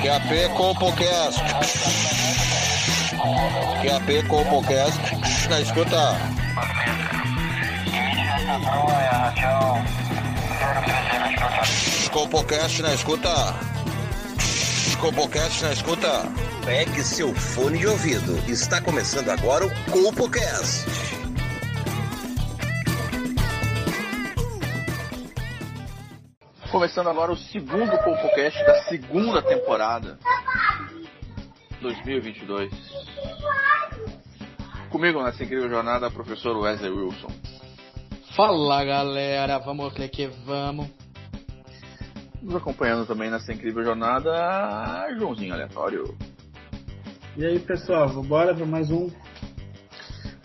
QAP Compocast. QAP Compocast. Na escuta. Compocast na escuta. Compocast na escuta. Pegue seu fone de ouvido. Está começando agora o Compocast. Começando agora o segundo podcast da segunda temporada 2022. Comigo nessa incrível jornada, professor Wesley Wilson. Fala galera, vamos que que vamos. Nos acompanhando também nessa incrível jornada, Joãozinho Aleatório. E aí pessoal, bora para mais um.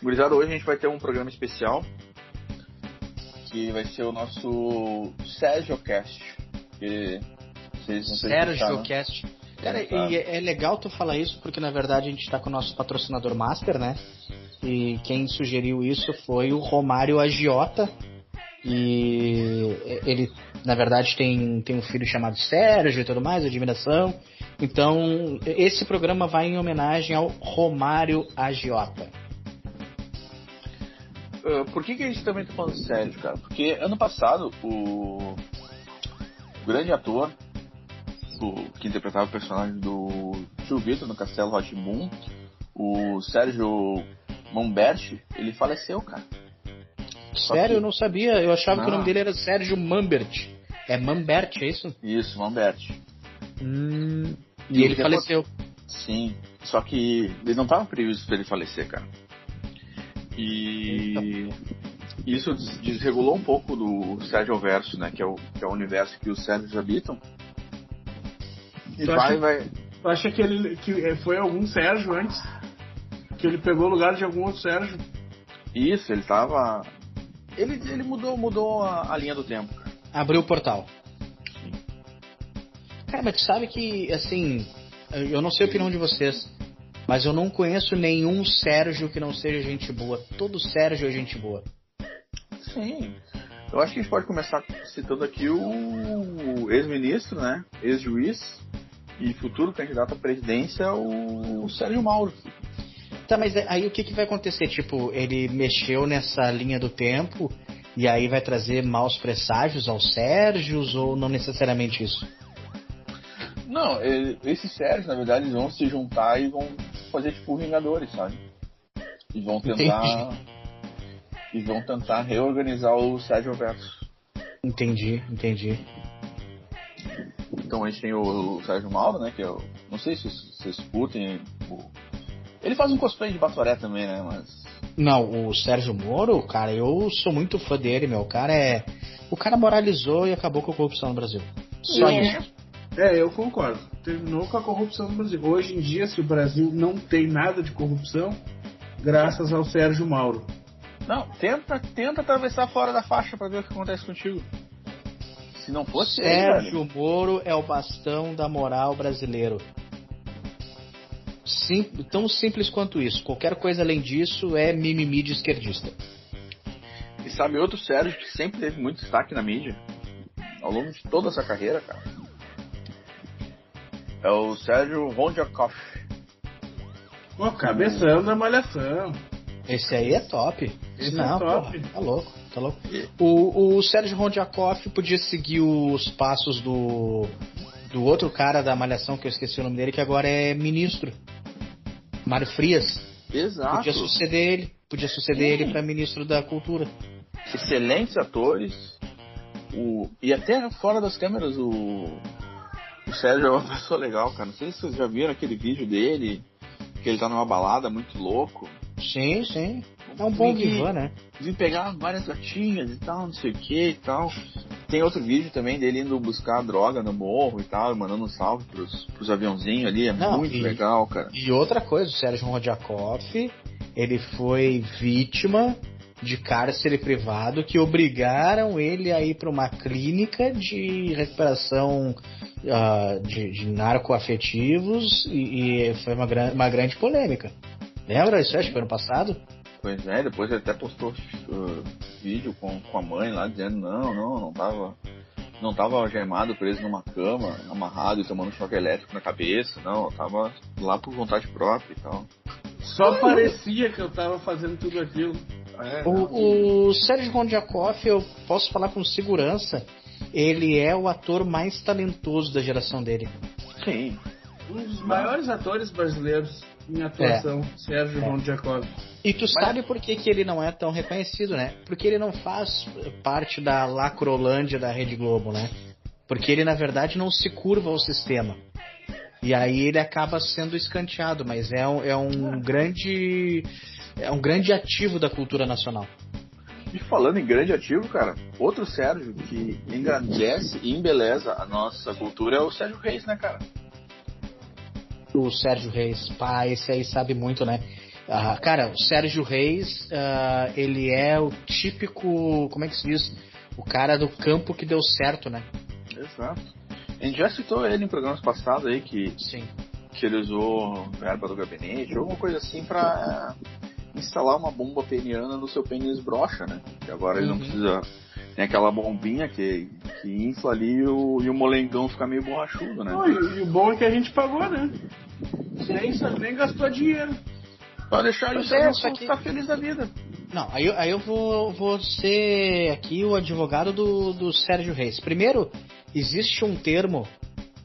Gurizada, hoje a gente vai ter um programa especial que vai ser o nosso Sérgio Cast. Que vocês não se Sérgio. Cast. Cara, e é legal tu falar isso porque na verdade a gente tá com o nosso patrocinador master, né? E quem sugeriu isso foi o Romário Agiota. E ele, na verdade, tem, tem um filho chamado Sérgio e tudo mais, admiração. Então, esse programa vai em homenagem ao Romário Agiota. Uh, por que, que a gente também tá falando de Sérgio, cara? Porque ano passado o grande ator o, que interpretava o personagem do Tio Vitor no Castelo Rotibum, o Sérgio Momberti, ele faleceu, cara. Só Sério, que- eu não sabia. Eu achava que o Não. nome dele era Sérgio Mambert. É Mambert, é isso? Isso, Momberti. Hum, E e ele ele faleceu. Sim, só que ele não estava previsto para ele falecer, cara. E isso des- desregulou um pouco do Sérgio Verso, né? Que é o, que é o universo que os Sérgios habitam. E Tu vai, acha- vai. Tu acha que ele que foi algum Sérgio antes? Que ele pegou o lugar de algum outro Sérgio? Isso, ele tava. Ele, ele mudou, mudou a, a linha do tempo, cara. Abriu o portal. Cara, mas tu sabe que, assim, eu não sei a opinião de vocês, mas eu não conheço nenhum Sérgio que não seja gente boa. Todo Sérgio é gente boa. Sim. Eu acho que a gente pode começar citando aqui o ex-ministro, né? Ex-juiz e futuro candidato à presidência, o Sérgio Mauro. Tá, mas aí o que, que vai acontecer? Tipo, ele mexeu nessa linha do tempo e aí vai trazer maus presságios aos Sérgios ou não necessariamente isso? Não, esses Sérgios, na verdade, eles vão se juntar e vão fazer tipo Vingadores, sabe? E vão tentar. E vão tentar reorganizar o Sérgio Verso. Entendi, entendi. Então a gente tem o, o Sérgio Mauro, né? Que eu não sei se vocês curtem. o- Ele faz um cosplay de Batoré também, né? Mas. Não, o Sérgio Moro, cara, eu sou muito fã dele, meu. O cara é. O cara moralizou e acabou com a corrupção no Brasil. Só É. isso. É, eu concordo. Terminou com a corrupção no Brasil. Hoje em dia, se o Brasil não tem nada de corrupção, graças ao Sérgio Mauro. Não, tenta, tenta atravessar fora da faixa pra ver o que acontece contigo. Se não fosse ele. Sérgio Moro é o bastão da moral brasileiro. Sim, tão simples quanto isso. Qualquer coisa além disso é mimimi de esquerdista. E sabe outro Sérgio que sempre teve muito destaque na mídia? Ao longo de toda essa carreira, cara. É o Sérgio Rondiakoff. Pô, cabeção da malhação. Esse aí é top. Esse Não, é top. porra, tá louco, tá louco. O, o Sérgio Rondiakoff podia seguir os passos do, do outro cara da Malhação, que eu esqueci o nome dele, que agora é ministro. Mário Frias. Exato. Podia suceder ele. Podia suceder ele pra ministro da Cultura. Excelentes atores. O... E até fora das câmeras, o... o Sérgio é uma pessoa legal, cara. Não sei se vocês já viram aquele vídeo dele, que ele tá numa balada muito louco. Sim, sim. É um bom vivan, né? Vim pegar várias gatinhas e tal, não sei o que e tal. Tem outro vídeo também dele indo buscar droga no morro e tal, mandando um salve pros, pros aviãozinhos ali. É Não, muito e- legal, cara. E outra coisa, o Sérgio Rodjakov, ele foi vítima de cárcere privado que obrigaram ele a ir para uma clínica de recuperação ah, de, de narcoafetivos e, e foi uma, gran- uma grande polêmica. Lembra isso? Acho que foi ano passado? Pois é, depois ele até postou uh, vídeo com, com a mãe lá dizendo não, não, não tava. não tava algemado, preso numa cama, amarrado e tomando choque elétrico na cabeça, não, eu tava lá por vontade própria e tal. Só parecia que eu tava fazendo tudo aquilo. É, O, o Sérgio Gondjakov, eu posso falar com segurança, ele é o ator mais talentoso da geração dele. Sim. Um dos maiores atores brasileiros em atuação, Sérgio É. Von Jacob. E tu sabe por que, que ele não é tão reconhecido, né? Porque ele não faz parte da lacrolândia da Rede Globo, né? Porque ele, na verdade, não se curva ao sistema. E aí ele acaba sendo escanteado, mas é um, é um grande. É um grande ativo da cultura nacional. E falando em grande ativo, cara, outro Sérgio que engrandece e embeleza a nossa cultura é o Sérgio Reis, né, cara? O Sérgio Reis, pá, esse aí sabe muito, né? Ah, cara, o Sérgio Reis, ah, ele é o típico, como é que se diz? O cara do campo que deu certo, né? Exato. A gente já citou ele em programas passados aí que, Sim. que ele usou verba do gabinete, alguma coisa assim pra instalar uma bomba peniana no seu pênis brocha, né? Que agora ele não Uhum. precisa. Tem aquela bombinha que, que infla ali e o, e o molengão fica meio borrachudo, né? Não, e, e o bom é que a gente pagou, né? Nem, nem gastou dinheiro. Pra deixar ele é, Sérgio só que- ficar feliz da vida. Não, aí, eu- aí eu vou, vou ser aqui o advogado do, do Sérgio Reis. Primeiro, existe um termo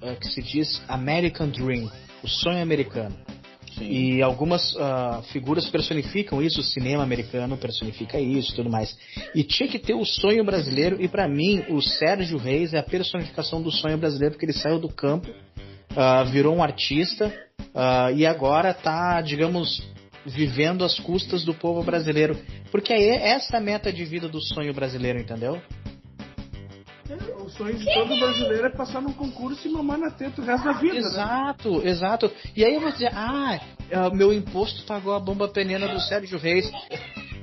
eh, que se diz American Dream, o sonho americano. Sim. E algumas ah, figuras personificam isso, o cinema americano personifica isso tudo mais. E tinha que ter o sonho brasileiro, e pra mim, o Sérgio Reis é a personificação do sonho brasileiro, porque ele saiu do campo, ah, virou um artista, ah, e agora tá, digamos, vivendo às custas do povo brasileiro. Porque é essa a meta de vida do sonho brasileiro, entendeu? É, O sonho de todo brasileiro é passar num concurso e mamar na teta o resto da vida, né? Exato, exato. E aí eu vou dizer, ah, ah, meu imposto pagou a bomba peniana do Sérgio Reis.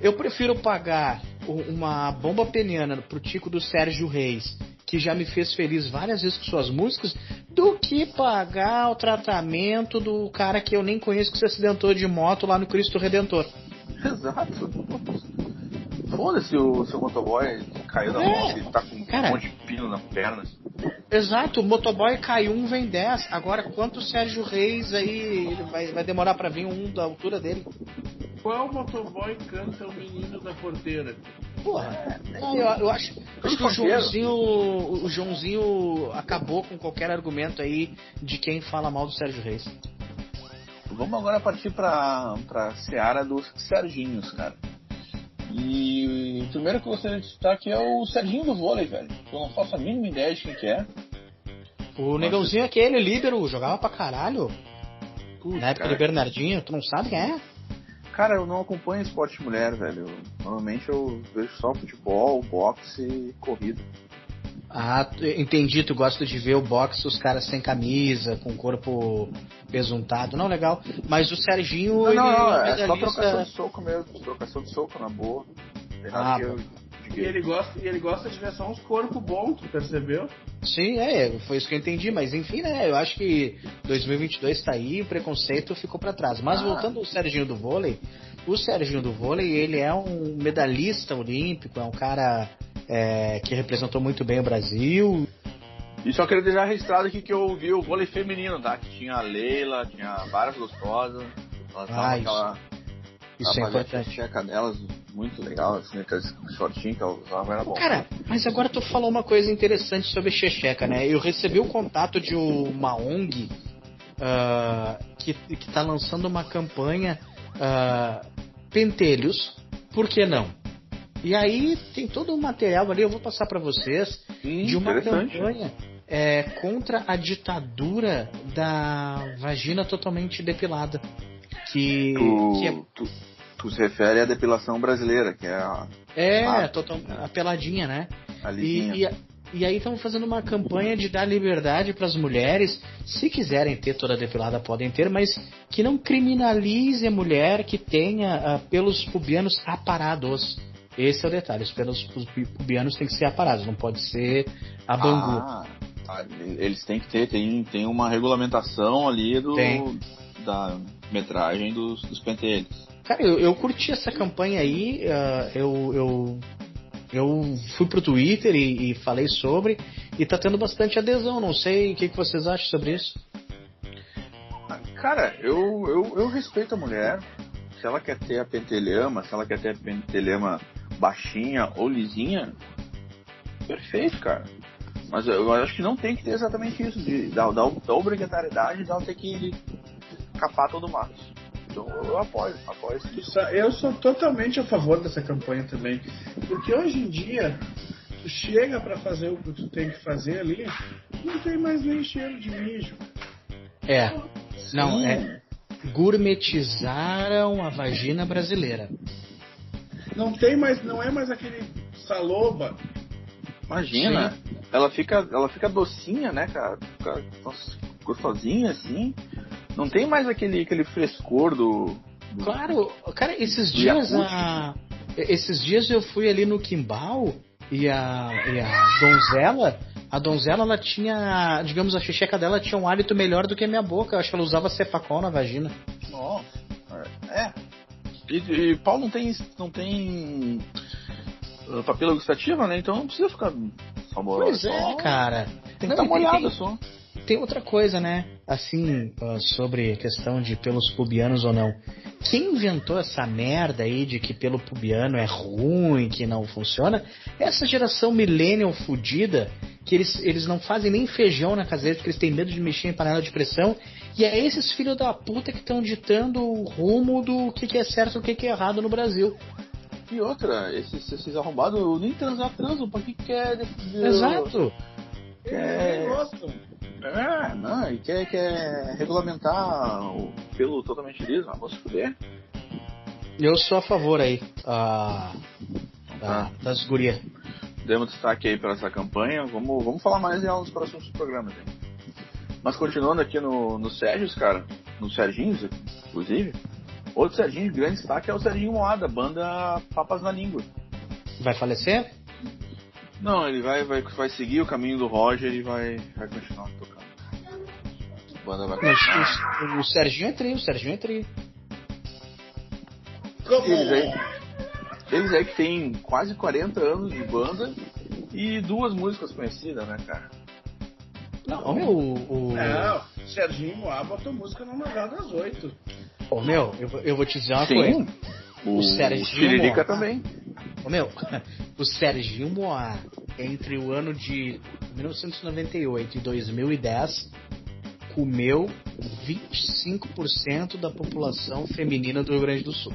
Eu prefiro pagar uma bomba peniana pro tico do Sérgio Reis, que já me fez feliz várias vezes com suas músicas, do que pagar o tratamento do cara que eu nem conheço que se acidentou de moto lá no Cristo Redentor. Exato. Foda-se o seu motoboy caiu da É, moto e tá com cara. um monte de pino na perna. Exato, o motoboy cai um, vem 10. Agora, quanto o Sérgio Reis aí ele vai, vai demorar pra vir um da altura dele? Qual motoboy canta o menino da porteira? Porra, não, eu, eu acho, acho que o Joãozinho, o Joãozinho acabou com qualquer argumento aí de quem fala mal do Sérgio Reis. Vamos agora partir pra, pra seara dos Serginhos, cara. E o primeiro que eu gostaria de citar aqui é o Serginho do vôlei, velho. Eu não faço a mínima ideia de quem que é. O negãozinho é aquele, líbero, jogava pra caralho. Putz, Na época cara. do Bernardinho, tu não sabe quem é? Cara, eu não acompanho esporte de mulher, velho. Normalmente eu vejo só futebol, boxe e corrida. Ah, tu- entendi, tu gosta de ver o boxe, os caras sem camisa, com o corpo besuntado. Não, legal. Mas o Serginho, Não, ele não, não, é é só trocação de soco mesmo. Trocação de soco na boa. Ah, que eu E ele gosta, e ele gosta de ver só uns corpos bons, tu percebeu? Sim, é, foi isso que eu entendi, mas enfim, né, eu acho que 2022 tá aí, o preconceito ficou pra trás. Mas Ah. voltando ao Serginho do vôlei, o Serginho do vôlei, ele é um medalhista olímpico, é um cara é, que representou muito bem o Brasil. E só queria deixar registrado aqui que eu vi o vôlei feminino, tá? Que tinha a Leila, tinha várias gostosas. Elas davam Ah, isso- aquela Isso é importante. checa delas, muito legal, assim, aqueles shortinhos que ela usava, era bom. Cara, mas agora tu falou uma coisa interessante sobre Checheca, né? Eu recebi o contato de uma ONG ah, que, que tá lançando uma campanha ah, Pentelhos, por que não? E aí tem todo um material ali, eu vou passar pra vocês, Sim, de uma campanha é, contra a ditadura da vagina totalmente depilada. Que, Tu, que é tu, tu se refere à depilação brasileira, que é a, É, Ah. total, a peladinha, né? a E, e, e aí estão fazendo uma campanha de dar liberdade para as mulheres, se quiserem ter toda depilada, podem ter, mas que não criminalize a mulher que tenha ah, pelos pubianos aparados. Esse é o detalhe, os pubi- pubianos têm que ser aparados, não pode ser a bangu. Ah, tá, eles têm que ter, tem, tem uma regulamentação ali do, Tem. da metragem dos, dos pentelhos. Cara, eu, eu curti essa campanha aí, ah, eu, eu, eu fui pro Twitter e, e falei sobre, e tá tendo bastante adesão. Não sei o que, que vocês acham sobre isso. Cara, eu, eu, eu respeito a mulher. Se ela quer ter a pentelhama, se ela quer ter a pentelhama baixinha ou lisinha, perfeito, cara. Mas eu acho que não tem que ter exatamente isso, de, da, da, da obrigatoriedade de ela ter que capar todo o mato. Então eu apoio, apoio. Eu sou totalmente a favor dessa campanha também. Porque hoje em dia, tu chega para fazer o que tu tem que fazer ali, não tem mais nem cheiro de mijo. É. Não, é. Gourmetizaram a vagina brasileira. Não tem mais, não é mais aquele saloba. Imagina, Sim. ela fica, ela fica docinha, né, cara? Fica gostosinha assim. Não tem mais aquele, aquele frescor do. do claro, cara, esses dias a, esses dias eu fui ali no Kimbal e a, e a donzela, a donzela ela tinha, digamos, a xixeca dela tinha um hálito melhor do que a minha boca. Eu acho que ela usava cefacol na vagina. Nossa, é. E, e pau não tem, não tem uh, papila gustativa, né? Então não precisa ficar saboroso. Pois é, cara. Tem que estar molhado só. Tem outra coisa, né? Assim, uh, sobre a questão de pelos pubianos ou não. Quem inventou essa merda aí de que pelo pubiano é ruim, que não funciona? Essa geração millennial fudida, que eles, eles não fazem nem feijão na caseira porque eles têm medo de mexer em panela de pressão. E é esses filhos da puta que estão ditando o rumo do que, que é certo e o que, que é errado no Brasil. E outra, esses, esses arrombados nem transar transam, pra que quer. Exato! Quer... É, não, e quer, quer regulamentar o pelo totalmente liso, mas vamos fuder. Eu sou a favor aí a, a, das gurias. Demos destaque aí para essa campanha. Vamos, vamos falar mais em nos próximos programas. Hein? Mas continuando aqui no, no Sérgio, cara, no Serginho, inclusive, outro Serginho de grande destaque é o Serginho Moada, banda Papas na Língua. Vai falecer? Não, ele vai, vai, vai seguir o caminho do Roger e vai, vai continuar tocando. A banda vai continuar. O, o, o Serginho é tri, o Serginho é tri. Eles aí, eles aí que tem quase 40 anos de banda e duas músicas conhecidas, né, cara? Não, meu, o. Não, Serginho Moá botou música no Madrugada das 8. Ô, meu, eu, eu vou te dizer uma Sim. coisa. O, o Serginho Moá também. Ô, meu, o Serginho Moá, entre o ano de 1998 e 2010, comeu 25% da população feminina do Rio Grande do Sul.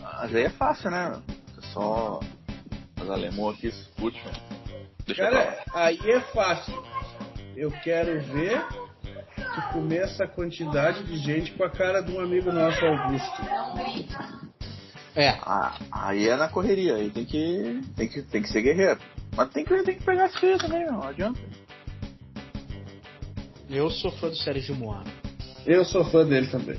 Mas aí é fácil, né? Só as alemão aqui escute. Deixa Cara, aí é fácil. Eu quero ver tu comer essa quantidade de gente com a cara de um amigo nosso, Augusto. É. Ah, aí é na correria, aí tem que, tem que, tem que ser guerreiro. Mas tem que, tem que pegar as feias também, não adianta. Eu sou fã do Sérgio Moá. Eu sou fã dele também.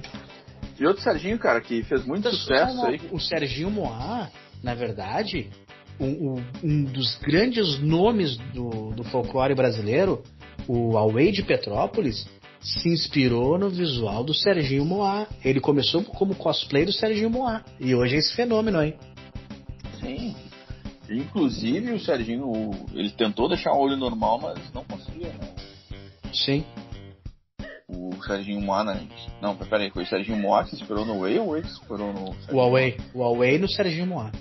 E outro Serginho, cara, que fez muito sucesso aí. O Serginho Moá, na verdade, um, um, dos grandes nomes do, do folclore brasileiro, o Away de Petrópolis, se inspirou no visual do Serginho Moá. Ele começou como cosplay do Serginho Moá. E hoje é esse fenômeno aí. Sim. Inclusive o Serginho, ele tentou deixar o olho normal, mas não conseguia, né? Sim. O Serginho Moá, né? Não, peraí, foi o Serginho Moá que se inspirou no Way ou o Way que se inspirou no. O Huawei. O Huawei no Serginho Moá.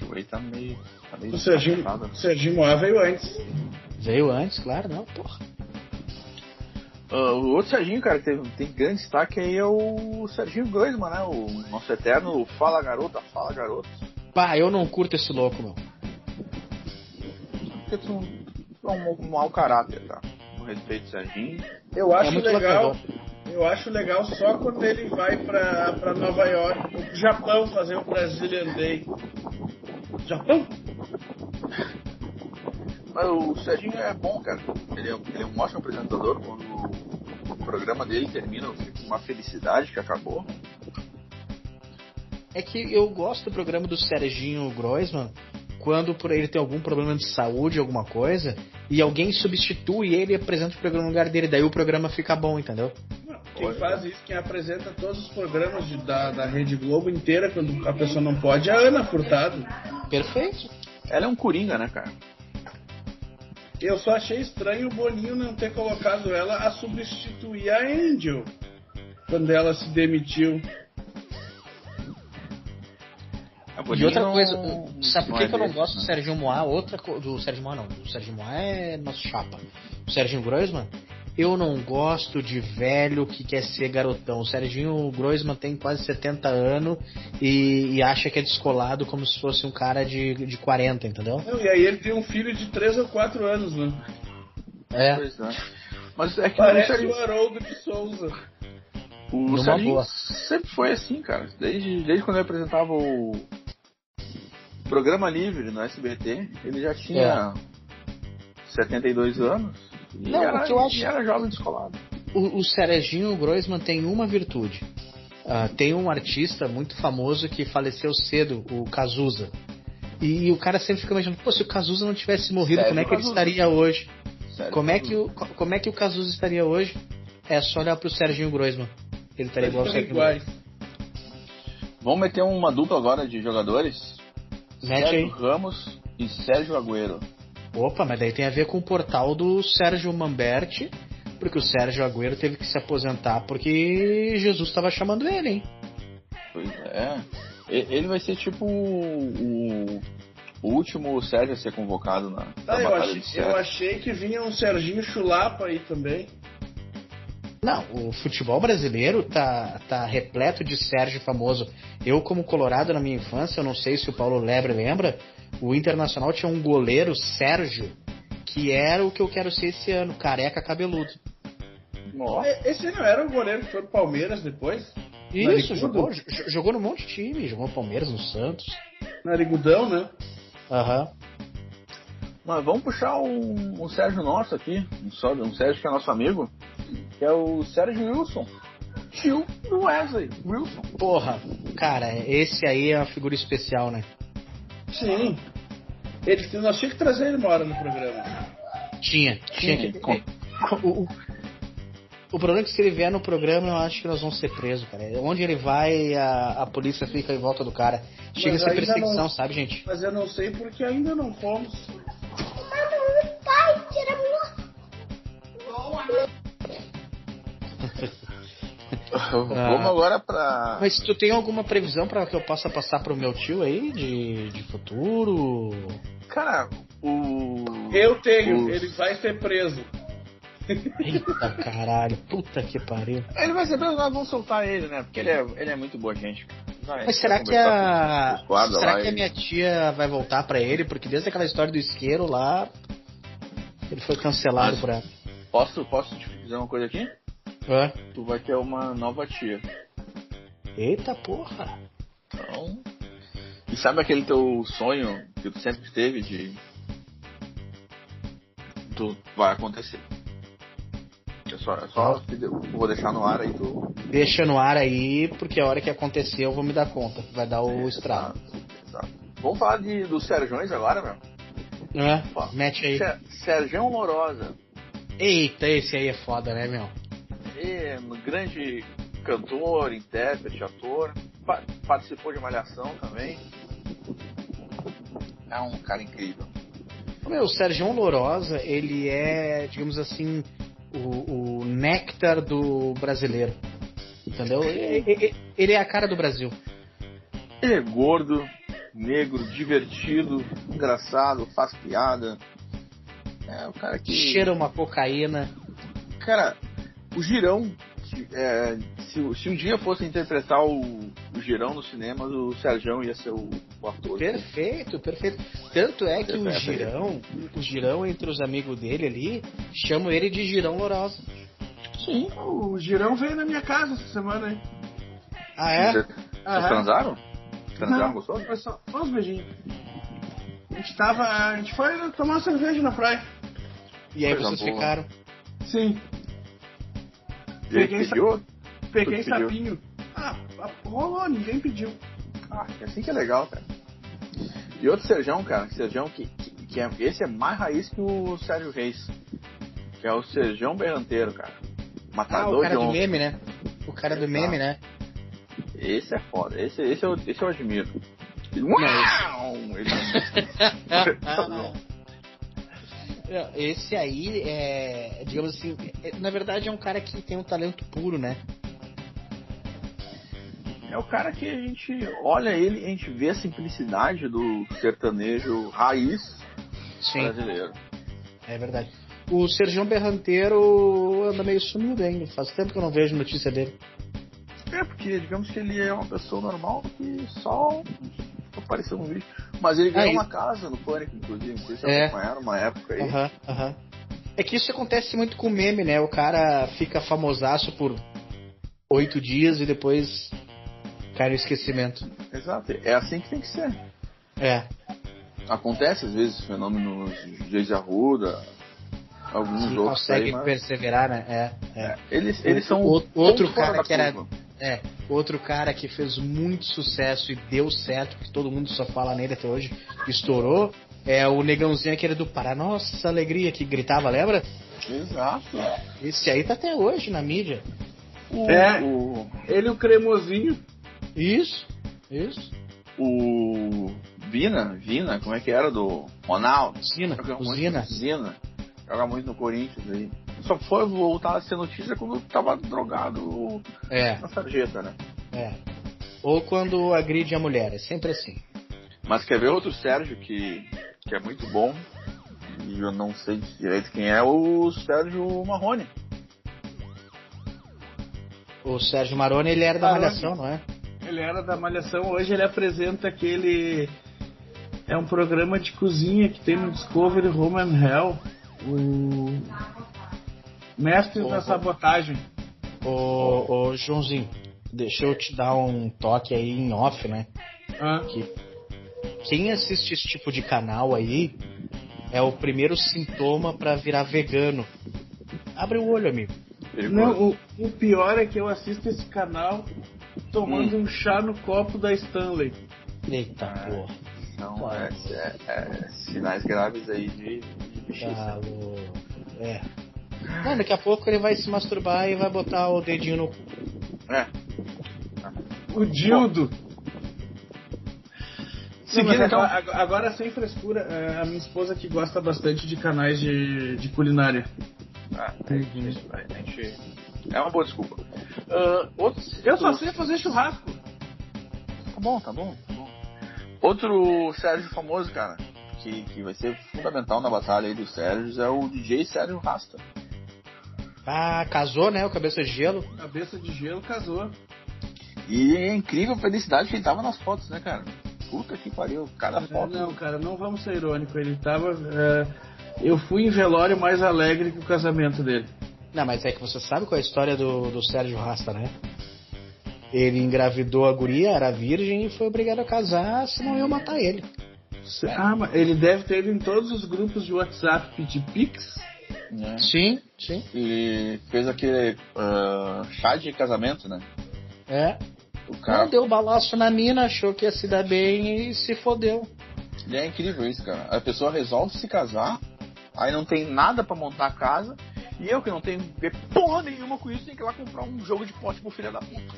Que o Way tá meio. Tá meio O Serginho, descascado. Serginho Moá veio antes. Veio antes, claro, não, porra. Ah, o outro Serginho, cara, que teve, tem grande destaque aí é o Serginho Groisman, né? O nosso eterno Fala Garota, Fala Garota. Pá, eu não curto esse louco, meu. Porque tu é um, um mau caráter, tá? Com respeito ao Serginho. Eu acho É muito legal. lacrador. Eu acho legal só quando ele vai pra, pra Nova York, pro Japão, fazer o Brazilian Day. Japão? Mas o Serginho é bom, cara. Ele é, ele é um ótimo apresentador. Quando o programa dele termina, eu fico com uma felicidade que acabou. É que eu gosto do programa do Serginho Groisman quando por ele tem algum problema de saúde, alguma coisa, e alguém substitui ele e apresenta o programa no lugar dele, daí o programa fica bom, entendeu? Quem faz isso, quem apresenta todos os programas de- da, da Rede Globo inteira, quando a pessoa não pode, é a Ana Furtado. Perfeito. ela é um coringa, né, cara? Eu só achei estranho o Boninho não ter colocado ela a substituir a Angel. Quando ela se demitiu. E outra coisa, o- sabe por que, é que eu não gosto do? Sérgio Moá? Outra do Sérgio Moá não, do Sérgio Moá é nosso chapa. O Serginho Groisman, eu não gosto de velho que quer ser garotão. O Serginho Groisman tem quase 70 anos e, e acha que é descolado como se fosse um cara de, de 40, entendeu? Não, e aí ele tem um filho de 3 ou 4 anos, né? É. Pois é. Mas é que Parece o Serginho, o Haroldo de Souza. o Numa Serginho boa. sempre foi assim, cara. Desde, desde quando ele apresentava o Programa Livre no SBT, ele já tinha 72 anos. E Não, era, o que eu acho- e era jovem descolado. O, o Serginho Groisman tem uma virtude. Ah, tem um artista muito famoso que faleceu cedo, o Cazuza. E, o cara sempre fica imaginando, pô, se o Cazuza não tivesse morrido, Sérgio como é que ele estaria hoje? Sério, Como é, que o, co- como é que o Cazuza estaria hoje? É só olhar pro Serginho Groisman. Ele estaria igual ao Serginho iguais. Vamos meter uma dupla agora de jogadores? Mete Sérgio aí. Ramos e Sérgio Agüero. Opa, mas daí tem a ver com o portal do Sérgio Mamberti, porque o Sérgio Agüero teve que se aposentar porque Jesus estava chamando ele, hein? Pois é. Ele vai ser tipo o, o último Sérgio a ser convocado na, na Ah, eu, Batalha achei, eu achei que vinha um Serginho Chulapa aí também. Não, o futebol brasileiro tá, tá repleto de Sérgio famoso. Eu, como colorado na minha infância, eu não sei se o Paulo Lebre lembra, o Internacional tinha um goleiro, Sérgio, que era o que eu quero ser esse ano, careca cabeludo. Nossa. E- Esse não era o goleiro que foi pro Palmeiras depois? Isso, jogou, jo- jogou num monte de time, jogou no Palmeiras, no Santos. Narigudão, né? Aham. Mas vamos puxar um, um Sérgio nosso aqui, um, um Sérgio que é nosso amigo, que é o Sérgio Wilson. Tio do Wesley Wilson. Porra, cara, esse aí é uma figura especial, né? Sim. Ele, nós tínhamos que trazer ele uma hora no programa. Tinha, tinha que. O, o- o problema é que se ele vier no programa, eu acho que nós vamos ser presos, cara. Onde ele vai, a, a polícia fica em volta do cara. Chega Mas a ser perseguição, não- sabe, gente? Mas eu não sei porque ainda não fomos. Vamos agora pra. Mas tu tem alguma previsão pra que eu possa passar pro meu tio aí de, de futuro? Cara, o. Eu tenho, o- ele vai ser preso. Eita caralho, puta que pariu. Ele vai ser preso, nós vamos soltar ele, né? Porque ele é, ele é muito boa gente. Vai- Mas será que a. Será que a e- minha tia vai voltar pra ele? Porque desde aquela história do isqueiro lá. Ele foi cancelado Mas- por ela. Posso, posso te dizer uma coisa aqui? Hã? Tu vai ter uma nova tia. Eita porra! Então. E sabe aquele teu sonho que tu sempre teve de. Tu vai acontecer. É só, é só deu- vou deixar no ar aí tu. Deixa no ar aí, porque a hora que acontecer eu vou me dar conta. Vai dar o estrago. Exato. Vamos falar de, dos Serjões agora, meu. É? Ó, Mete aí. Ser- Serjão Lorosa. Eita, esse aí é foda, né, meu? Um grande cantor, intérprete, ator. Pa- participou de Malhação também. É um cara incrível. Meu, o Sérgio Lourosa, ele é, digamos assim, o, o néctar do brasileiro. Entendeu? E- e- e- Ele é a cara do Brasil. Ele é gordo, negro, divertido, engraçado, faz piada. É o cara que. Cheira uma cocaína. Cara, o Girão, se, é, se, se um dia fosse interpretar o, o Girão nos cinemas, o Sérgio ia ser o, o ator. Perfeito, perfeito. Tanto é que o Perfeito. Girão, o Girão entre os amigos dele ali, chamam ele de Girão Lourosa. Sim. O Girão veio na minha casa essa semana, hein? Ah, é? Vocês Aham. transaram? Transaram Não, gostoso? Foi só, só uns beijinhos. A gente tava. A gente foi tomar uma cerveja na praia. E aí Coisa vocês boa. ficaram. Sim. Peguei pediu? Peguei sapinho. Ah, rolou, ninguém pediu. Ah, assim que é legal, cara. E outro Serjão, cara, Serjão que, que, que é, esse é mais raiz que o Sérgio Reis. Que é o Serjão Berranteiro, cara. Ah, Matador o cara de do meme, né? O cara do meme, né? Esse é foda. Esse, esse, eu, esse eu admiro. Uau! Ele É, Esse aí é, digamos assim, é- na verdade é um cara que tem um talento puro, né? É o cara que a gente olha ele e a gente vê a simplicidade do sertanejo raiz Sim, brasileiro. é verdade. O Sergião Berranteiro anda meio sumido ainda. Faz tempo que eu não vejo notícia dele. É, porque digamos que ele é uma pessoa normal que só apareceu no vídeo. Mas ele ganhou Aí. uma casa no Pânico, inclusive. Não sei se É. acompanharam uma época aí. Aham, aham. É que isso acontece muito com meme, né? O cara fica famosaço por oito dias e depois cai no esquecimento. Exato. É assim que tem que ser. É. Acontece às vezes fenômenos de Arruda, alguns Que outros consegue aí, mas perseverar, né? É, é. eles, eles são outro fora cara que era- curva. É, outro cara que fez muito sucesso e deu certo, que todo mundo só fala nele até hoje, estourou, é o negãozinho aquele do Para Nossa Alegria, que gritava, lembra? Exato. Esse aí tá até hoje na mídia. O, É. o, Ele e o cremosinho. Isso, isso. o Vina, Vina, como é que era do Ronaldo? Zina, Joga muito- Zina. Zina. Joga muito no Corinthians aí. Só foi voltar a ser notícia quando tava drogado É, na sarjeta, né? é. Ou quando agride a mulher, é sempre assim. Mas quer ver outro Sérgio que, que é muito bom? E eu não sei direito quem é, o Sérgio Marrone. O Sérgio Maroni, ele era da Maroni. Malhação, não é? Ele era da Malhação, hoje ele apresenta aquele. É um programa de cozinha que tem no Discovery Home and Hell. O. Mestres da. Sabotagem. Ô, ô, Joãozinho, deixa eu te dar um toque aí em off, né? Ah, Quem assiste esse tipo de canal aí é o primeiro sintoma pra virar vegano. Abre o olho, amigo. Não, o, o pior é que eu assisto esse canal tomando um chá no copo da Stanley. Eita Ah, porra. Então, é, é- é sinais graves aí de, de bichice. Tá louco. É. Não, daqui a pouco ele vai se masturbar e vai botar o dedinho no. cu. É. O Dildo. Seguindo, então. agora, agora, sem frescura, é, a minha esposa que gosta bastante de canais de, de culinária. Ah, é, isso, a gente... é uma boa desculpa. Ah, outros, Eu só sei fazer churrasco. Tá bom, tá bom, tá bom. Outro Sérgio famoso, cara, que, que vai ser fundamental na batalha aí dos Sérgios é o DJ Sérgio Rasta. Ah, casou, né? O cabeça de gelo. Cabeça de gelo casou. E é incrível a felicidade que ele tava nas fotos, né, cara? Puta que pariu, cada foto. Não, cara, não vamos ser irônicos. Ele tava. é, eu fui em velório mais alegre que o casamento dele. Não, mas é que você sabe qual é a história do, do Sérgio Rasta, né? Ele engravidou a guria, era virgem e foi obrigado a casar, senão eu matar ele. Ah, mas ele deve ter ido em todos os grupos de WhatsApp pedir Pix. Né? Sim, sim. Ele fez aquele ah, chá de casamento, né? É. O Não, cara. deu balaço na mina, achou que ia se dar bem e se fodeu. E é incrível isso, cara. A pessoa resolve se casar, aí não tem nada pra montar a casa, e eu que não tenho porra nenhuma com isso, tenho que ir lá comprar um jogo de pote pro filho da puta.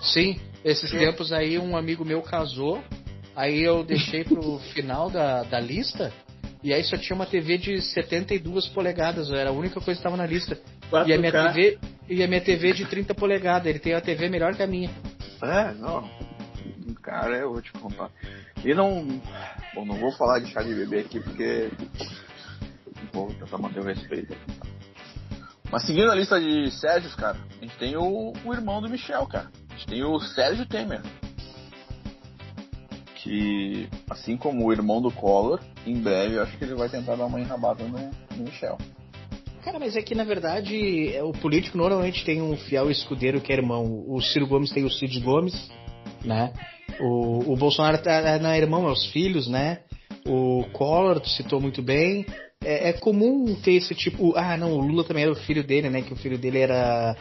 Sim, esses É. tempos aí um amigo meu casou, aí eu deixei pro final da, da lista, e aí só tinha uma TV de 72 polegadas, era a única coisa que estava na lista. E a minha 4K. TV, e a minha TV de 30 polegadas, ele tem uma TV melhor que a minha. É, não. Cara, eu vou te contar. E não. Bom, não vou falar de chá de bebê aqui porque. Vou tentar manter o respeito. Mas seguindo a lista de Sérgios, cara, a gente tem o, o irmão do Michel, cara. A gente tem o Sérgio Temer. Que, assim como o irmão do Collor, em breve eu acho que ele vai tentar dar uma enrabada no, no Michel. Cara, mas é que na verdade é, o político normalmente tem um fiel escudeiro que é irmão. O Ciro Gomes tem o Cid Gomes, né? O, o Bolsonaro tá, não é irmão, é os filhos, né? O Collor, tu citou muito bem. É, é comum ter esse tipo. Ah, não, o Lula também era o filho dele, né? Que o filho dele era,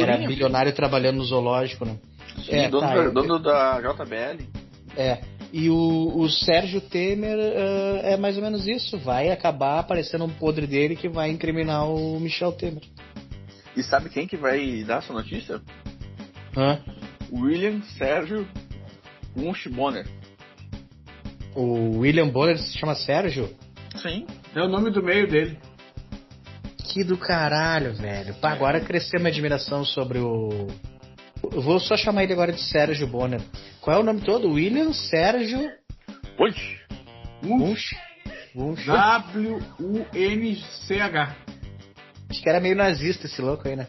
era bilionário trabalhando no zoológico, né? Sim, É, dono, tá, eu- dono da JBL. É. E o, o Sérgio Temer ah, é mais ou menos isso. Vai acabar aparecendo um podre dele que vai incriminar o Michel Temer. E sabe quem que vai dar essa notícia? Hã? William Sérgio Wunsch Bonner. O William Bonner se chama Sérgio? Sim. É o nome do meio dele. Que do caralho, velho. Pá, agora cresceu minha admiração sobre o. Eu vou só chamar ele agora de Sérgio Bonner. Qual é o nome todo? William Sérgio Wunsch. Wunsch. W-U-N-C-H. Acho que era meio nazista esse louco aí, né?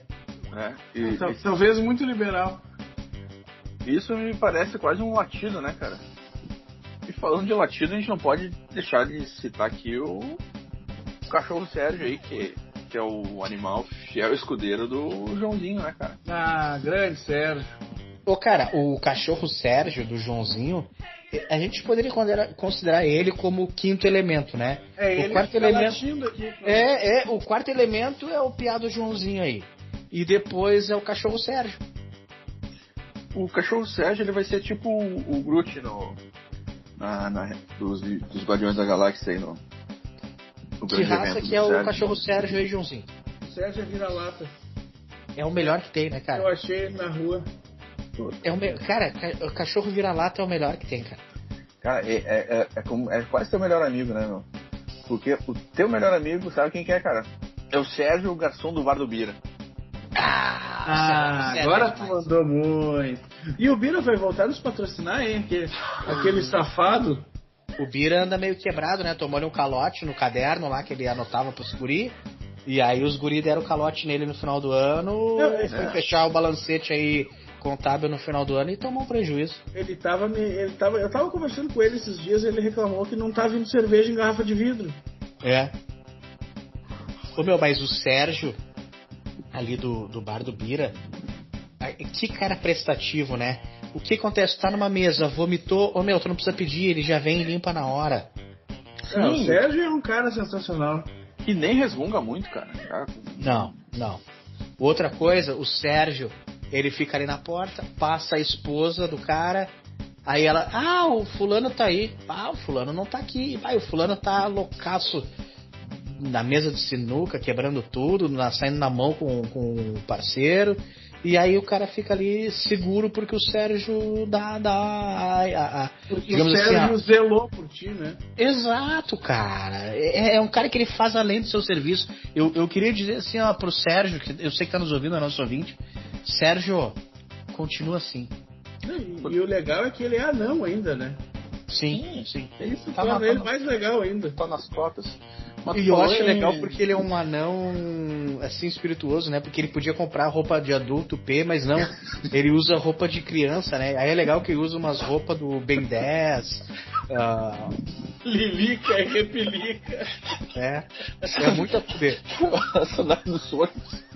É, e, Tal- Talvez muito liberal. e isso me parece quase um latido, né, cara? E falando de latido, a gente não pode deixar de citar aqui o, o cachorro Sérgio aí, que, que é o animal fiel escudeiro do Joãozinho, né, cara? Ah, grande Sérgio. Ô, cara, o cachorro Sérgio do Joãozinho, a gente poderia considerar, ele como o quinto elemento, né? É o ele quarto tá elemento. aqui. É, é, o quarto elemento é o piado Joãozinho aí. E depois é o cachorro Sérgio. O cachorro Sérgio ele vai ser tipo o, o Groot no, na, na- dos, dos Guardiões da Galáxia aí no, no Que raça que é o Sérgio. cachorro Sérgio aí, Joãozinho? Sérgio é vira-lata. É o melhor que tem, né, Eu cara? achei ele na rua. É o me... Cara, ca- o cachorro vira-lata é o melhor que tem, cara. Cara, é, é, é, é como- é quase teu melhor amigo, né, meu? Porque o teu melhor amigo, sabe quem que é, cara? É o Sérgio, o garçom do bar do Bira. Ah, Sérgio é agora tu mandou muito. E o Bira vai voltar a nos patrocinar, hein? Aquele, aquele safado. O Bira anda meio quebrado, né? Tomou um calote no caderno lá que ele anotava pros guri. E aí os guri deram calote nele no final do ano. Não, Ele foi é. fechar o balancete aí contábil no final do ano e tomou um prejuízo. Ele tava, me- ele tava. Eu tava conversando com ele esses dias ele reclamou que não tá vindo cerveja em garrafa de vidro. É. Ô meu, mas o Sérgio, ali do, do bar do Bira, que cara prestativo, né? O que acontece? Tá numa mesa, vomitou, ô meu, tu não precisa pedir, ele já vem e limpa na hora. É, o Sérgio é um cara sensacional. E nem resmunga muito, cara. Cara, Não, não. Outra coisa, o Sérgio, ele fica ali na porta, passa a esposa do cara, aí ela, ah, o fulano tá aí. Ah, o fulano não tá aqui. Ah, o fulano tá loucaço na mesa de sinuca, quebrando tudo, na- saindo na mão com, com o parceiro. E aí o cara fica ali seguro porque o Sérgio dá, dá a, a- a- Porque o assim, Sérgio a- zelou por ti, né? Exato, cara. É, é um cara que ele faz além do seu serviço. Eu, eu queria dizer assim, ó, pro Sérgio, que eu sei que tá nos ouvindo, é nosso ouvinte. Sérgio, continua assim. E, e o legal é que ele é anão ainda, né? Sim, sim. Isso Tá torna na- ele tá mais legal ainda. tá nas cotas. Mas E eu acho legal porque ele é um anão, assim, espirituoso, né? Porque ele podia comprar roupa de adulto P, mas não. Ele usa roupa de criança, né? Aí é legal que ele usa umas roupas do Ben 10. ah, Lilica e repelica. é. É muito a a sandália dos sonhos.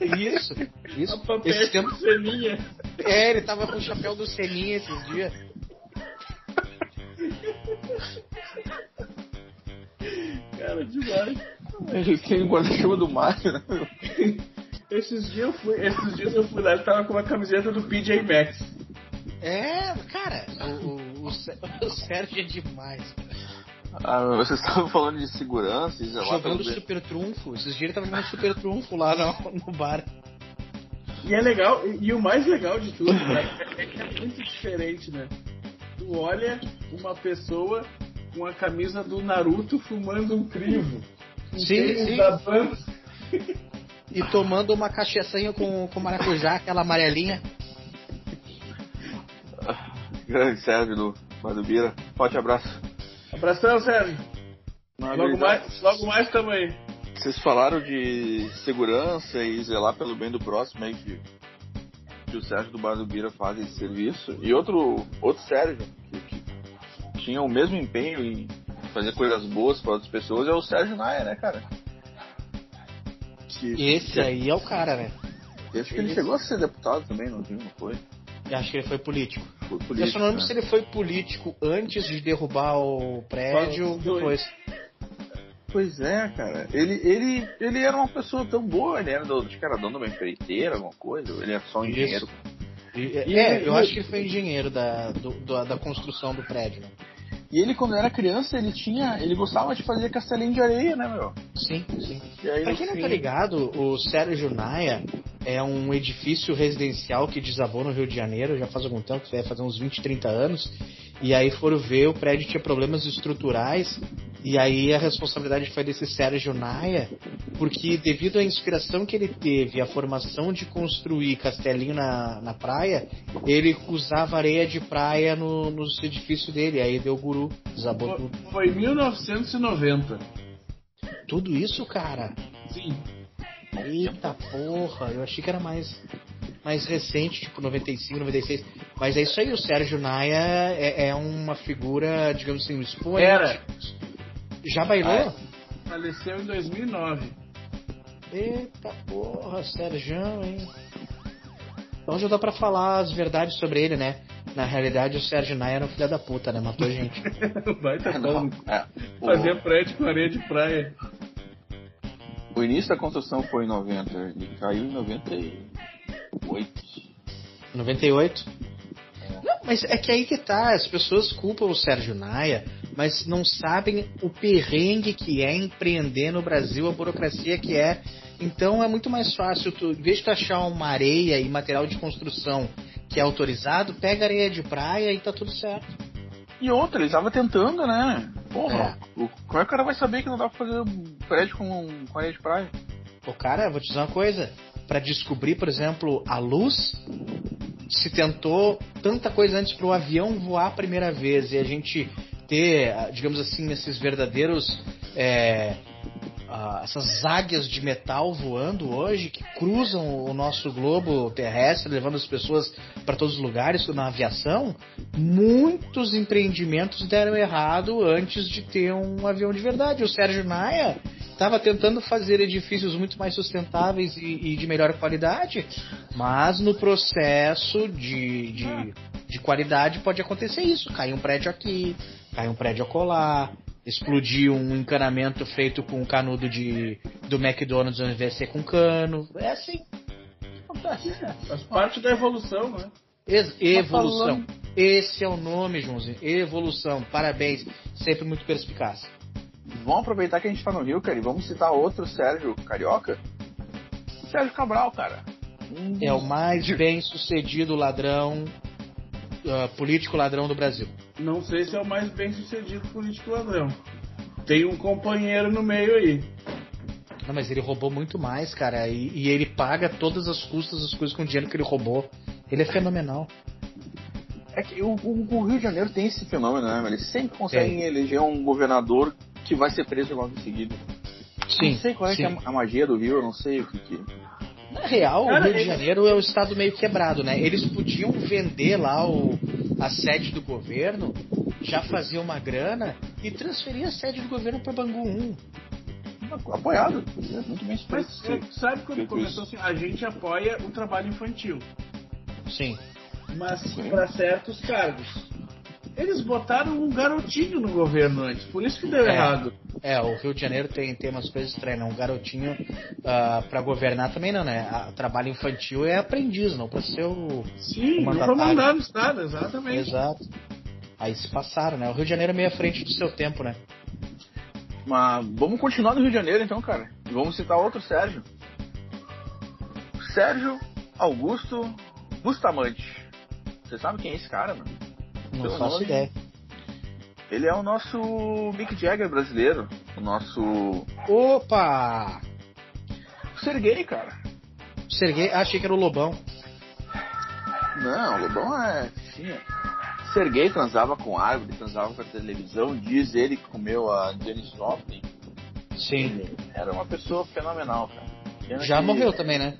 Isso, isso. A papel Esse tempo, de selinha. É, ele tava com o chapéu do Seninha esses dias. Cara, demais. Ele tem o guarda-chuva do Mario, né? Esses dias eu fui, esses dias eu fui lá e tava com uma camiseta do PJ Maxx. É, cara, o, o, o, Sé- o Sérgio é demais. Ah, vocês estavam falando de segurança e sei lá, Jogando super trunfo. Esses dias ele tava jogando super trunfo lá no, no bar. E é legal, e, e o mais legal de tudo, cara, é que é muito diferente, né? Tu olha uma pessoa com a camisa do Naruto fumando um crivo. Sim, sim. da. E tomando uma cachaçinha com, com maracujá, aquela amarelinha. Grande Sérgio do Bar do Bira. Forte abraço. Abração, Sérgio. Logo mais, logo mais tamo aí. Vocês falaram de segurança e zelar pelo bem do próximo aí que, que o Sérgio do Bar do Bira faz esse serviço. E outro, outro Sérgio que, que tinha o mesmo empenho em fazer coisas boas para outras pessoas é o Sérgio Naia, né, cara? Que, Esse aí é o cara, né? Acho que ele chegou a ser deputado também, não viu? Não foi? Eu acho que ele foi político. Foi Eu político, só não lembro né? se ele foi político antes de derrubar o prédio ou depois. Pois é, cara. Ele, ele, ele era uma pessoa tão boa, ele era do, acho que era dono de uma empreiteira, alguma coisa, ou ele é só um engenheiro. E- E é, eu acho que ele foi engenheiro da, do- do- da construção do prédio, né? E ele, quando era criança, ele tinha. ele gostava de fazer castelinho de areia, né, meu? Sim, sim. E aí, Pra quem não fim- tá ligado, o Sérgio Naia é um edifício residencial que desabou no Rio de Janeiro, já faz algum tempo, deve fazer uns 20, 30 anos. E aí foram ver, o prédio tinha problemas estruturais, e aí a responsabilidade foi desse Sérgio Naia, porque devido à inspiração que ele teve, a formação de construir castelinho na, na praia, ele usava areia de praia no, nos edifícios dele, aí deu guru, desabou tudo. foi 1990. Tudo isso, cara? Sim. Eita porra, eu achei que era mais, mais recente, tipo 95, 96. Mas é isso aí, o Sérgio Naia é, é uma figura, digamos assim, um expoente. Era. Já bailou? Ah, Faleceu em 2009. Eita porra, Sérgio, hein? Então já dá pra falar as verdades sobre ele, né? Na realidade, o Sérgio Naia era um filho da puta, né? Matou gente. Baita Não, como. é, o, Fazia prédio com areia de praia. O início da construção foi em 90 e caiu em 98. 98? Não, mas é que aí que tá, as pessoas culpam o Sérgio Naia, mas não sabem o perrengue que é empreender no Brasil, a burocracia que é. Então é muito mais fácil, tu, em vez de tu achar uma areia e material de construção que é autorizado, pega areia de praia e tá tudo certo. E outra, ele estava tentando, né? Porra, É. o, como é que o cara vai saber que não dá pra fazer prédio com, com areia de praia? Pô, cara, vou te dizer uma coisa. Pra descobrir, por exemplo, a luz, se tentou tanta coisa antes para o avião voar a primeira vez e a gente ter, digamos assim, esses verdadeiros. é, ah, essas águias de metal voando hoje que cruzam o nosso globo terrestre, levando as pessoas para todos os lugares na aviação. Muitos empreendimentos deram errado antes de ter um avião de verdade. O Sérgio Naia estava tentando fazer edifícios muito mais sustentáveis e, e de melhor qualidade, mas no processo de, de, de qualidade pode acontecer isso. Cai um prédio aqui, cai um prédio acolá, explodir um encanamento feito com canudo de, do McDonald's ao invés de ser com cano. É assim. Acontece. Faz parte da evolução, né? Ex- evolução. falando- Esse é o nome, Joãozinho. Evolução. Parabéns. Sempre muito perspicaz. Vamos aproveitar que a gente tá no Rio, cara, e vamos citar outro Sérgio Carioca. Sérgio Cabral, cara. Um É o mais bem sucedido ladrão, ah, político ladrão do Brasil. Não sei se é o mais bem sucedido político ladrão. Tem um companheiro no meio aí. Não, mas ele roubou muito mais, cara. E, e ele paga todas as custas das coisas com o dinheiro que ele roubou. Ele é fenomenal. É que o, o- o Rio de Janeiro tem esse fenômeno, né? Eles sempre conseguem eleger um governador que vai ser preso logo em seguida. Sim. não sei qual é, que é a magia do Rio, eu não sei o que que... Na real, Cara, o Rio de Janeiro é um estado meio quebrado, né? Eles podiam vender lá o, a sede do governo, já fazer uma grana e transferir a sede do governo para Bangu 1. Apoiado. É muito bem Mas é, sabe quando começou assim? A gente apoia o trabalho infantil. Sim. Mas para certos cargos. Eles botaram um garotinho no governo antes, por isso que deu É. errado. É, o Rio de Janeiro tem, tem umas coisas estranhas. né? Um garotinho ah, pra governar também não, né? A- trabalho infantil é aprendiz, não pra ser o. Sim, O não pra mandatário. mandar no estado, exatamente. Exato. Aí se passaram, né? O Rio de Janeiro é meio à frente do seu tempo, né? Mas vamos continuar no Rio de Janeiro então, cara. E vamos citar outro Sérgio. Sérgio Augusto Bustamante. Você sabe quem é esse cara, mano? Não faço nome. ideia. Ele é o nosso Mick Jagger brasileiro. O nosso Opa! Serguei, cara. Serguei, achei que era o Lobão. Não, o Lobão é. Sim. Serguei transava com árvore, transava com a televisão. Diz ele que comeu a Janis Joplin. Sim. Ele era uma pessoa fenomenal, cara. Pena Já que- morreu também, né?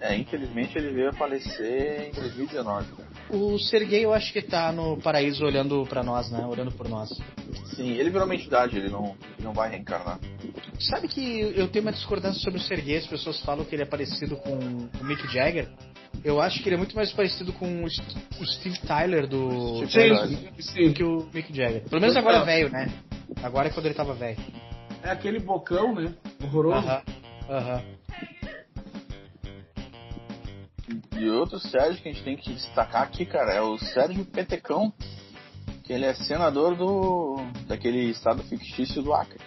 É, infelizmente ele veio a falecer em 2019, cara. O Serguei eu acho que tá no paraíso olhando pra nós, né? Olhando por nós. Sim, ele virou uma entidade, ele não, ele não vai reencarnar. Sabe que eu tenho uma discordância sobre o Serguei, as pessoas falam que ele é parecido com o Mick Jagger. Eu acho que ele é muito mais parecido com o St- o Steve Tyler do Steve Sim, sim. que o Mick Jagger. Pelo menos agora é velho, né? Agora é quando ele tava velho. É aquele bocão, né? Horroroso. Aham. Aham. E outro Sérgio que a gente tem que destacar aqui, cara, é o Sérgio Petecão, que ele é senador do daquele estado fictício do Acre.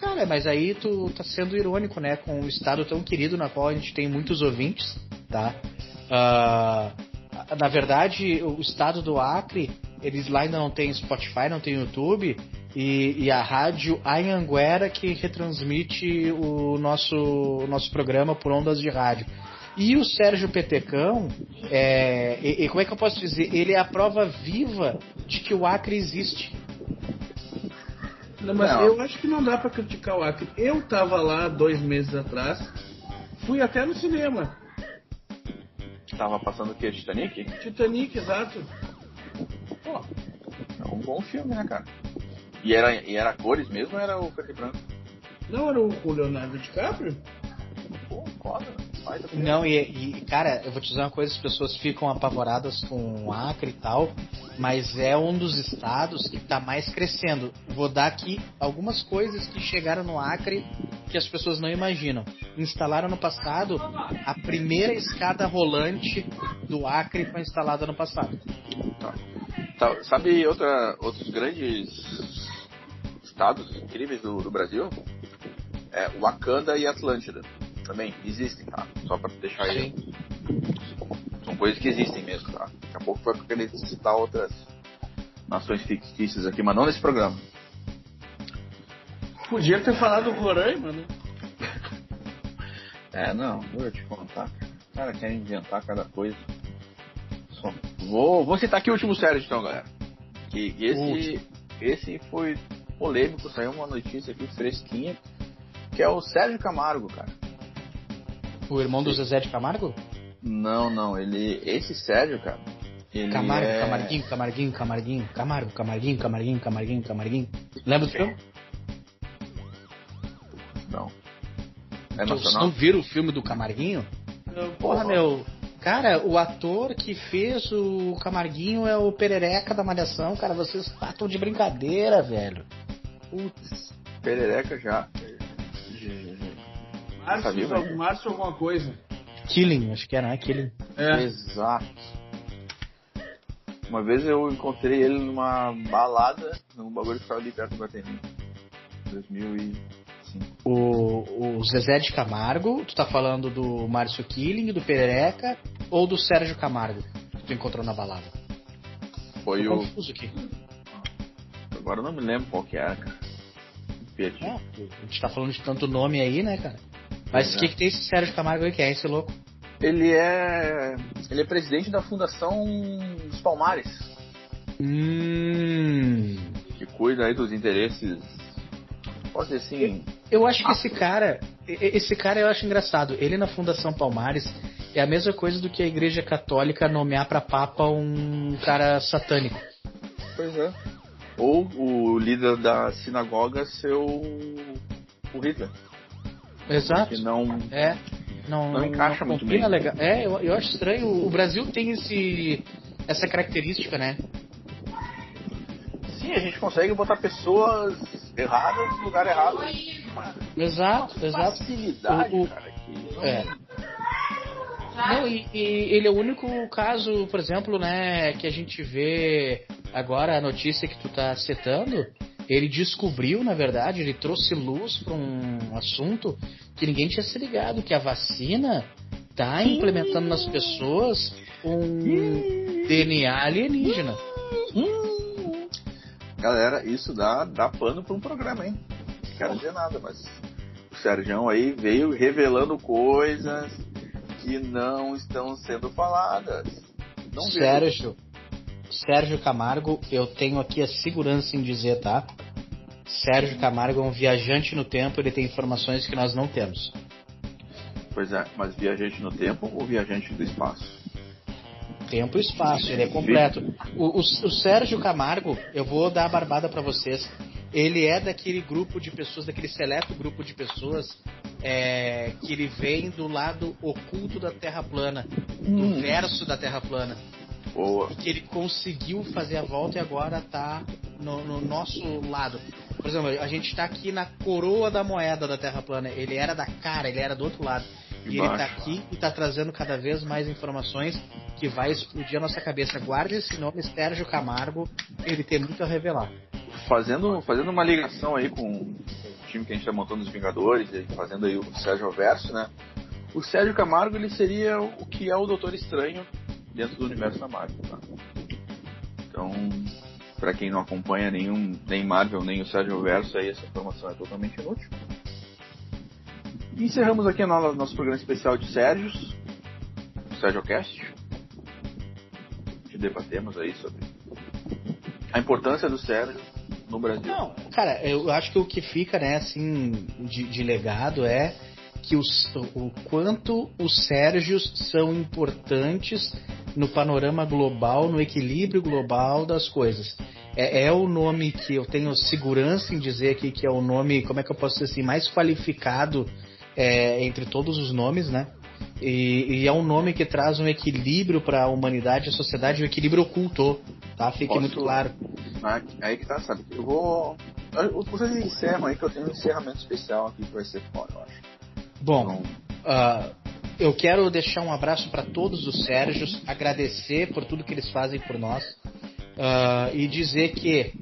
Cara, mas aí tu tá sendo irônico, né? Com um estado tão querido na qual a gente tem muitos ouvintes, tá? Uh, na verdade, o estado do Acre, eles lá ainda não tem Spotify, não tem YouTube, e, e a rádio Anhanguera que retransmite o nosso, o nosso programa por ondas de rádio. E o Sérgio Petecão, é, e, e como é que eu posso dizer? Ele é a prova viva de que o Acre existe. Não, mas não. eu acho que não dá para criticar o Acre. Eu tava lá dois meses atrás, fui até no cinema. Tava passando o quê? Titanic? Titanic, exato. Pô, é um bom filme, né, cara? E era, e era cores mesmo ou era o preto e branco? Não, era o Leonardo DiCaprio? Pô, foda. Não, e, e, cara, eu vou te dizer uma coisa, as pessoas ficam apavoradas com o Acre e tal, mas é um dos estados que está mais crescendo. Vou dar aqui algumas coisas que chegaram no Acre que as pessoas não imaginam. Instalaram no passado a primeira escada rolante do Acre foi instalada no passado. Tá. Tá, sabe outra, outros grandes estados incríveis do, do Brasil? É Wakanda e Atlântida também existem, tá? Só pra deixar aí. São coisas que existem mesmo, tá? Daqui a pouco vai querer citar outras nações fictícias aqui, mas não nesse programa. Podia ter falado Roraima, né? é, não, vou te contar. O cara quer inventar cada coisa. Só. Vou, vou citar aqui o último sério então, galera. Que esse, esse foi polêmico, saiu uma notícia aqui fresquinha, que é o Sérgio Camargo, cara. O irmão do Zezé de Camargo? Não, não. Ele. Esse Sérgio, cara. Ele Camargo, é... Camarguinho, Camarguinho, Camarguinho, Camargo, Camarguinho, Camarguinho, Camarguinho, Camarguinho. Lembra do filme? Não. É Vocês não viram o filme do Camarguinho? Não, porra, meu. Cara, o ator que fez o Camarguinho é o Perereca da Malhação, cara. Vocês estão de brincadeira, velho. Putz, Perereca já. Márcio, tá Márcio alguma coisa. Killing, acho que era, né? Killing. É. Exato. Uma vez eu encontrei ele numa balada, num bagulho que ficava ali perto do Guatemi. 2005. O, o Zezé de Camargo, tu tá falando do Márcio Killing, do Perereca ou do Sérgio Camargo que tu encontrou na balada? Foi Tô o. confuso aqui. Agora eu não me lembro qual que era, cara. Perdi. É, a gente tá falando de tanto nome aí, né, cara? Mas o que, que tem esse Sérgio Camargo aí que é esse louco? Ele é. Ele é presidente da Fundação dos Palmares. Hum. Que cuida aí dos interesses. Pode ser assim. Eu, eu acho que esse cara. Esse cara eu acho engraçado. Ele na Fundação Palmares é a mesma coisa do que a Igreja Católica nomear para Papa um cara satânico. Pois é. Ou o líder da sinagoga ser o, o Hitler. Exato. Não, é, não, não encaixa não muito bem. Legal. É, eu, eu acho estranho. O Brasil tem esse, essa característica, né? Sim, a gente consegue botar pessoas erradas no lugar errado. Exato, exato. Facilidade, o, o, cara, que... É. Não, e, e, ele é o único caso, por exemplo, né, que a gente vê agora a notícia que tu tá citando, ele descobriu, na verdade, ele trouxe luz para um assunto que ninguém tinha se ligado, que a vacina tá implementando nas pessoas um DNA alienígena. Galera, isso dá, dá pano para um programa, hein? Não quero dizer nada, mas o Sérgio aí veio revelando coisas que não estão sendo faladas. Não Sérgio, Sérgio Camargo, eu tenho aqui a segurança em dizer, tá? Sérgio Camargo é um viajante no tempo, ele tem informações que nós não temos. Pois é, mas viajante no tempo ou viajante do espaço? Tempo e espaço, ele é completo. O, o, o Sérgio Camargo, eu vou dar a barbada para vocês. Ele é daquele grupo de pessoas, daquele seleto grupo de pessoas é, que ele vem do lado oculto da Terra plana, hum. do verso da Terra plana. Boa. E que ele conseguiu fazer a volta e agora tá no, no nosso lado. Por exemplo, a gente está aqui na coroa da moeda da Terra plana. Ele era da cara, ele era do outro lado. E ele está aqui e está trazendo cada vez mais informações que vai explodir a nossa cabeça. Guarde esse nome, Sérgio Camargo. Ele tem muito a revelar. Fazendo, fazendo uma ligação aí com o time que a gente está montando os Vingadores, fazendo aí o Sérgio Verso, né? O Sérgio Camargo ele seria o que é o Doutor Estranho dentro do universo da Marvel. Tá? Então, para quem não acompanha nenhum, nem Marvel, nem o Sérgio Verso, aí essa informação é totalmente inútil. E encerramos aqui o nosso programa especial de Sérgios, Sérgio Cast. Que debatemos aí sobre a importância do Sérgio no Brasil. Não, cara, eu acho que o que fica, né, assim, de, de legado é que os, o quanto os Sérgios são importantes no panorama global, no equilíbrio global das coisas. É, é, o nome que eu tenho segurança em dizer aqui que é o nome, como é que eu posso dizer assim, mais qualificado é, entre todos os nomes, né? E, e, é um nome que traz um equilíbrio para a humanidade e a sociedade, um equilíbrio oculto, tá? Fique Posso... muito claro. Ah, aí que tá, sabe? Eu vou. Vocês encerram aí que eu tenho um encerramento especial aqui que vai ser fora, eu acho. Bom, uh, eu quero deixar um abraço para todos os Sérgios, agradecer por tudo que eles fazem por nós uh, e dizer que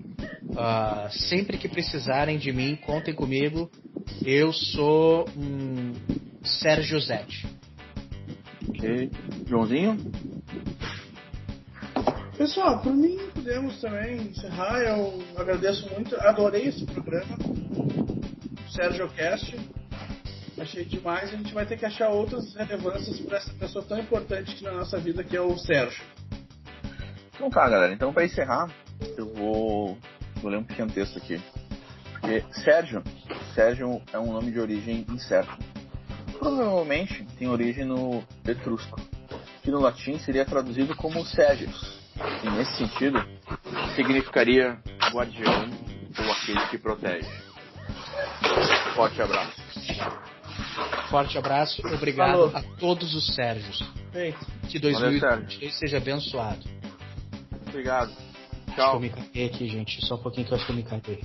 uh, sempre que precisarem de mim, contem comigo. Eu sou um Sérgio Zete. Ok. Joãozinho? Pessoal, por mim podemos também encerrar. Eu agradeço muito, adorei esse programa, Sérgio Cast. Achei demais. A gente vai ter que achar outras relevâncias para essa pessoa tão importante na nossa vida que é o Sérgio. Então tá, galera. Então para encerrar, eu vou, vou ler um pequeno texto aqui. Porque Sérgio, Sérgio é um nome de origem incerta. Provavelmente tem origem no etrusco, que no latim seria traduzido como Sérgios. E nesse sentido, significaria guardião ou aquele que protege. Forte abraço. Forte abraço, obrigado Falou. a todos os Sérgios. Que 2023 seja abençoado. Obrigado. Tchau. Deixa eu me aqui, gente. Só um pouquinho que eu acho que eu me caí.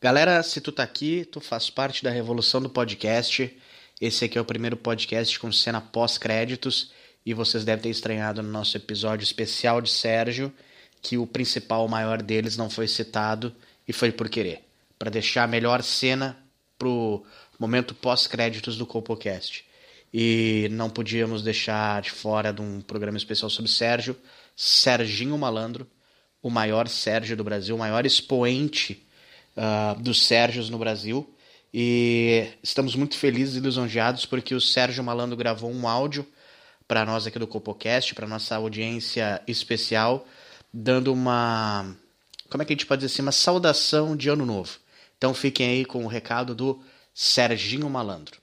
Galera, se tu tá aqui, tu faz parte da revolução do podcast. Esse aqui é o primeiro podcast com cena pós-créditos e vocês devem ter estranhado no nosso episódio especial de Sérgio que o principal, o maior deles, não foi citado e foi por querer, para deixar a melhor cena pro momento pós-créditos do CopoCast. E não podíamos deixar de fora de um programa especial sobre Sérgio, Serginho Malandro, o maior Sérgio do Brasil, o maior expoente uh, dos Sérgios no Brasil e estamos muito felizes e lisonjeados porque o Sérgio Malandro gravou um áudio para nós aqui do Copocast, para nossa audiência especial, dando uma. Como é que a gente pode dizer assim? Uma saudação de ano novo. Então fiquem aí com o recado do Serginho Malandro.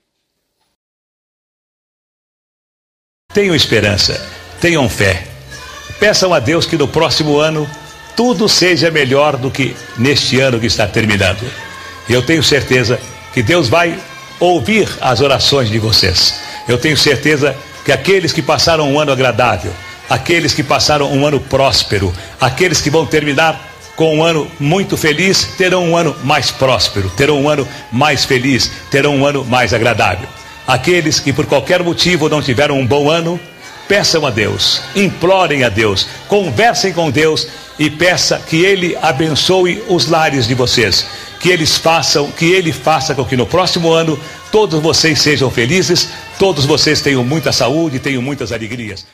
Tenham esperança, tenham fé. Peçam a Deus que no próximo ano tudo seja melhor do que neste ano que está terminando. Eu tenho certeza que Deus vai ouvir as orações de vocês. Eu tenho certeza que aqueles que passaram um ano agradável, aqueles que passaram um ano próspero, aqueles que vão terminar com um ano muito feliz, terão um ano mais próspero, terão um ano mais feliz, terão um ano mais agradável. Aqueles que por qualquer motivo não tiveram um bom ano, peçam a Deus, implorem a Deus, conversem com Deus e peça que Ele abençoe os lares de vocês que eles façam, que ele faça com que no próximo ano todos vocês sejam felizes, todos vocês tenham muita saúde, tenham muitas alegrias.